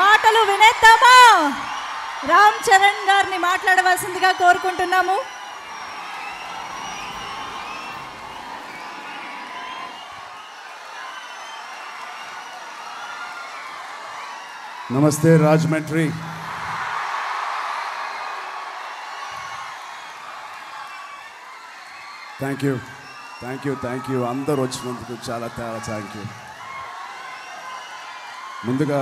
మాటలు వినేద్దామా? రామ్ చరణ్ గారిని మాట్లాడవలసిందిగా కోరుకుంటున్నాము. నమస్తే Rajahmundry thank you thank you thank you అందరు వచ్చినందుకు చాలా చాలా థ్యాంక్ యూ ముందుగా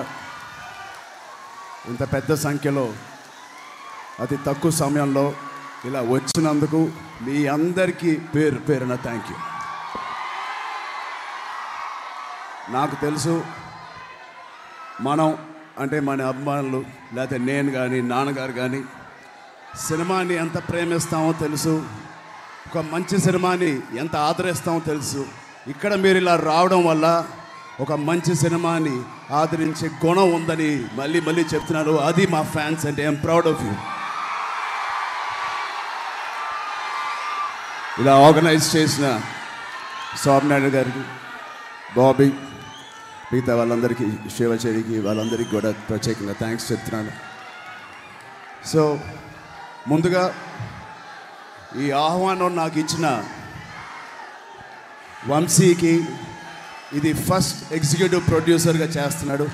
ఇంత పెద్ద సంఖ్యలో అతి తక్కువ సమయంలో ఇలా వచ్చినందుకు మీ అందరికీ పేరు పేరున థ్యాంక్ యూ నాకు తెలుసు మనం అంటే మన అభిమానులు లేకపోతే నేను కానీ నాన్నగారు కానీ సినిమాని ఎంత ప్రేమిస్తామో తెలుసు ఒక మంచి సినిమాని ఎంత ఆదరిస్తామో తెలుసు. ఇక్కడ మీరు ఇలా రావడం వల్ల ఒక మంచి సినిమాని ఆదరించే గుణం ఉందని మళ్ళీ మళ్ళీ చెప్తున్నారు. అది మా ఫ్యాన్స్ అంటే ఐఎమ్ ప్రౌడ్ ఆఫ్ యూ. ఇలా ఆర్గనైజ్ చేసిన స్వామినాయుడు గారికి బాబీ మిగతా వాళ్ళందరికీ శివచేరికి వాళ్ళందరికీ కూడా ప్రత్యేకంగా థ్యాంక్స్ చెప్తున్నాను. సో ముందుగా ఈ ఆహ్వానం నాకు ఇచ్చిన వంశీకి ఇది ఫస్ట్ ఎగ్జిక్యూటివ్ ప్రొడ్యూసర్గా చేస్తున్నాడు.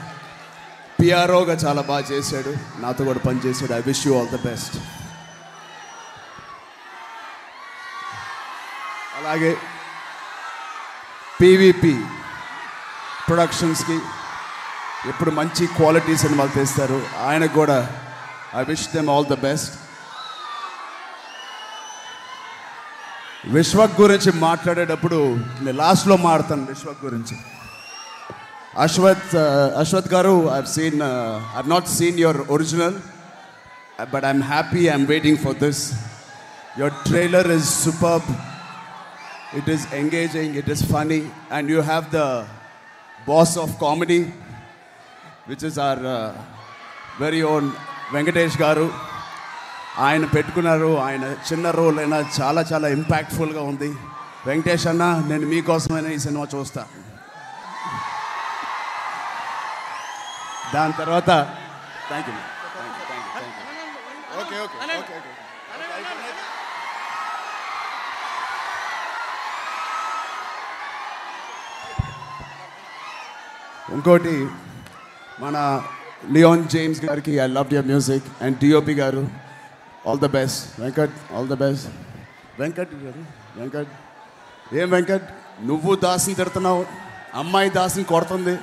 పిఆర్ఓగా చాలా బాగా చేశాడు. నాతో కూడా పనిచేశాడు I wish you all the best అలాగే పీవీపీ ప్రొడక్షన్స్కి ఎప్పుడు మంచి క్వాలిటీ సినిమాలు తీస్తారు. ఆయనకు కూడా I wish them all the best Vishwak గురించి మాట్లాడేటప్పుడు నేను లాస్ట్లో మాడతాను విశ్వక్ గురించి. Ashwath Ashwath garu I seen I not seen your original but I'm happy I'm waiting for this your trailer is superb it is engaging it is funny and you have the boss of comedy which is our very own Venkatesh garu ఆయన పెట్టుకున్నారు. ఆయన చిన్న role అయినా చాలా చాలా ఇంపాక్ట్ఫుల్గా ఉంది. వెంకటేష్ అన్న నేను మీకోసమైనా ఈ సినిమా చూస్తా. దాని తర్వాత thank you okay okay okay okay. ఇంకోటి మన లియోన్ జేమ్స్ గారికి I love your music and DOP garu all the best Venkat all the best Venkat Venkat ఏం వెంకట్ నువ్వు దాస్ని తిడుతున్నావు. అమ్మాయి దాస్ని కొడుతుంది.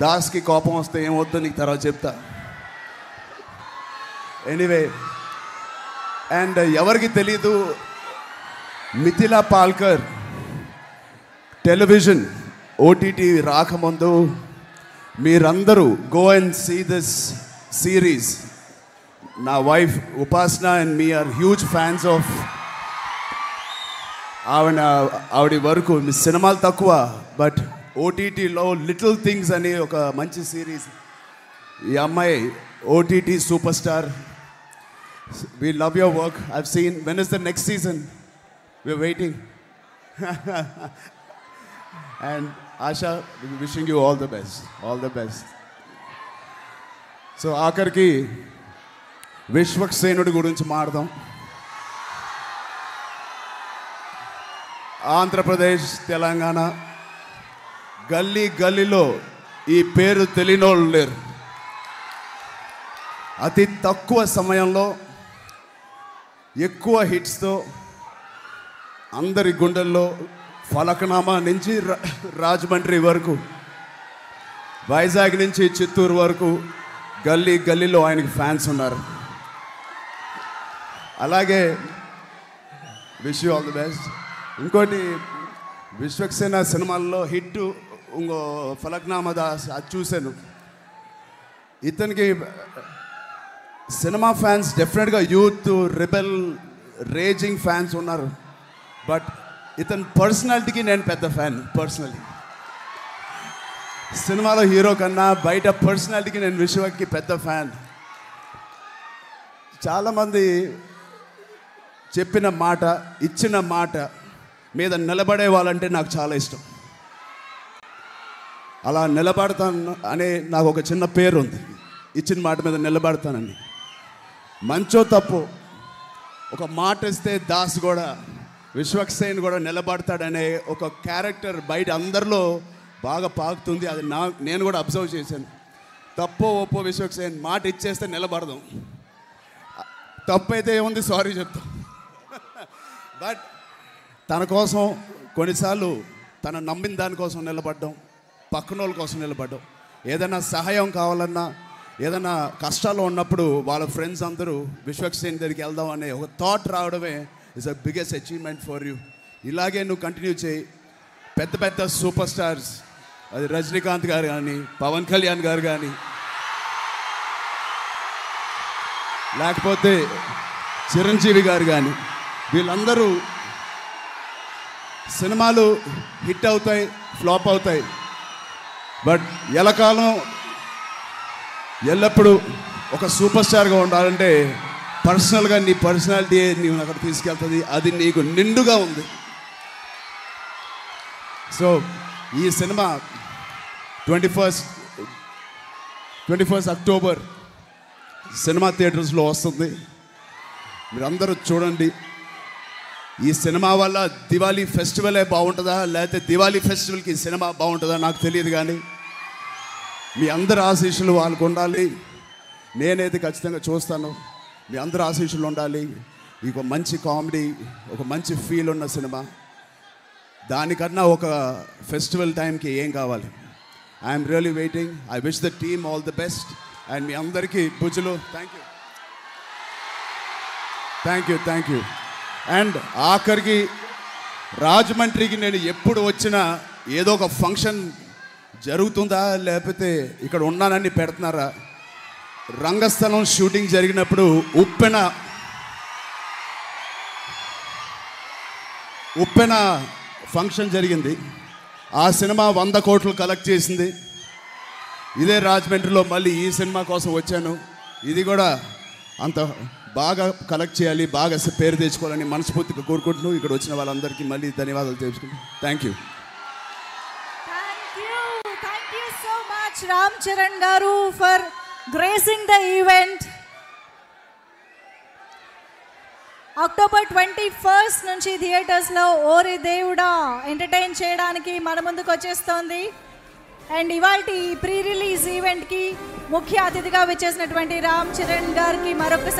దాస్కి కోపం వస్తే ఏమొద్దు నీకు తర్వాత చెప్తా. ఎనీవే అండ్ ఎవరికి తెలీదు మిథిలా పాల్కర్ టెలివిజన్ ఓటీటీ రాకముందు మీరందరూ go and see this series నా wife Upasana and me are huge fans of ఆవిడ ఆవిడ వరకు మీ సినిమాలు తక్కువ బట్ ఓటీటీలో లిటిల్ థింగ్స్ అని ఒక మంచి సిరీస్ ఈ అమ్మాయి OTT super star we love your work I've seen when is the next season we're waiting and Asha wishing you all the best all the best so ఆఖరికి విశ్వక్సేనుడి గురించి మాడదాం. ఆంధ్రప్రదేశ్ తెలంగాణ గల్లీ గల్లీలో ఈ పేరు తెలియనోళ్ళు లేరు. అతి తక్కువ సమయంలో ఎక్కువ హిట్స్తో అందరి గుండెల్లో ఫలకనామా నుంచి రా- రాజమండ్రి వరకు వైజాగ్ నుంచి చిత్తూరు వరకు గల్లీ గల్లీలో ఆయనకి ఫ్యాన్స్ ఉన్నారు. అలాగే wish you all the best ఇంకోటి విశ్వక్సేన సినిమాల్లో హిట్ ఇంకో ఫలక్నామా దాస్ అది చూశాను. ఇతనికి cinema fans definitely youth rebel raging fans ఉన్నారు. బట్ ఇతని పర్సనాలిటీకి నేను పెద్ద ఫ్యాన్ పర్సనలీ సినిమాలో హీరో కన్నా బయట పర్సనాలిటీకి నేను విశ్వకి పెద్ద ఫ్యాన్. చాలామంది చెప్పిన మాట ఇచ్చిన మాట మీద నిలబడే వాళ్ళంటే నాకు చాలా ఇష్టం. అలా నిలబడతాను అనే నాకు ఒక చిన్న పేరు ఉంది ఇచ్చిన మాట మీద నిలబడతానని. మంచో తప్పు ఒక మాట ఇస్తే దాస్ కూడా విశ్వక్సేన్ కూడా నిలబడతాడనే ఒక క్యారెక్టర్ బయట అందరిలో బాగా పాకుతుంది. అది నా నేను కూడా అబ్జర్వ్ చేశాను. తప్పో ఒప్పో విశ్వక్సేన్ మాట ఇచ్చేస్తే నిలబడదాం. తప్పు అయితే ఏముంది? సారీ చెప్తాం. బట్ తన కోసం కొన్నిసార్లు తన నమ్మిన దానికోసం నిలబడ్డం పక్కన వాళ్ళ కోసం నిలబడ్డం. ఏదైనా సహాయం కావాలన్నా ఏదైనా కష్టాలు ఉన్నప్పుడు వాళ్ళ ఫ్రెండ్స్ అందరూ విశ్వక్సేన్ దగ్గరికి వెళ్దాం అనే ఒక థాట్ రావడమే is a biggest achievement for you ఇలాగే నువ్వు కంటిన్యూ చేయి. పెద్ద పెద్ద సూపర్ స్టార్స్ అది రజనీకాంత్ గారు కానీ పవన్ కళ్యాణ్ గారు కానీ లేకపోతే చిరంజీవి గారు కానీ వీళ్ళందరూ సినిమాలు హిట్ అవుతాయి ఫ్లాప్ అవుతాయి. బట్ ఎలకాలం ఎల్లప్పుడూ ఒక సూపర్ స్టార్గా ఉండాలంటే పర్సనల్గా నీ పర్సనాలిటీ నీవు అక్కడ తీసుకెళ్తుంది అది నీకు నిండుగా ఉంది. సో ఈ cinema twenty first twenty first October cinema థియేటర్స్లో వస్తుంది. మీరందరూ చూడండి. ఈ సినిమా వల్ల దివాళీ ఫెస్టివలే బాగుంటుందా? లేకపోతే దివాళీ ఫెస్టివల్కి ఈ సినిమా బాగుంటుందా? నాకు తెలియదు కానీ మీ అందరి ఆశీస్సులు వాళ్ళకు ఉండాలి. నేనైతే ఖచ్చితంగా చూస్తాను. మీ అందరి ఆశీస్సులు ఉండాలి. ఇది ఒక మంచి కామెడీ ఒక మంచి ఫీల్ ఉన్న సినిమా. దానికన్నా ఒక ఫెస్టివల్ టైంకి ఏం కావాలి? I'm really waiting I wish the team all the best and మీ అందరికీ భుజులు. Thank you thank you thank you and ఆఖరికి రాజమండ్రికి నేను ఎప్పుడు వచ్చినా ఏదో ఒక ఫంక్షన్ జరుగుతుందా? లేకపోతే ఇక్కడ ఉన్నానని పెడుతున్నారా? రంగస్థలం షూటింగ్ జరిగినప్పుడు ఉప్పెన ఉప్పెన ఫంక్షన్ జరిగింది. ఆ సినిమా వంద కోట్లు కలెక్ట్ చేసింది. ఇదే రాజమండ్రిలో మళ్ళీ ఈ సినిమా కోసం వచ్చాను. ఇది కూడా అంత బాగా కలెక్ట్ చేయాలి బాగా పేరు తెచ్చుకోవాలని మనస్ఫూర్తిగా కోరుకుంటున్నాను. ఇక్కడ వచ్చిన వాళ్ళందరికీ మళ్ళీ ధన్యవాదాలు తెలుసుకుంటాను thank you so much Ram Charan garu for gracing the event October twenty first నుంచి థియేటర్స్లో ఓరి దేవుడా ఎంటర్టైన్ చేయడానికి మన ముందుకు వచ్చేస్తోంది. అండ్ ఇవాళ ప్రీ రిలీజ్ ఈవెంట్కి ముఖ్య అతిథిగా వచ్చేసినటువంటి రామ్ చరణ్ గారికి మరొకసారి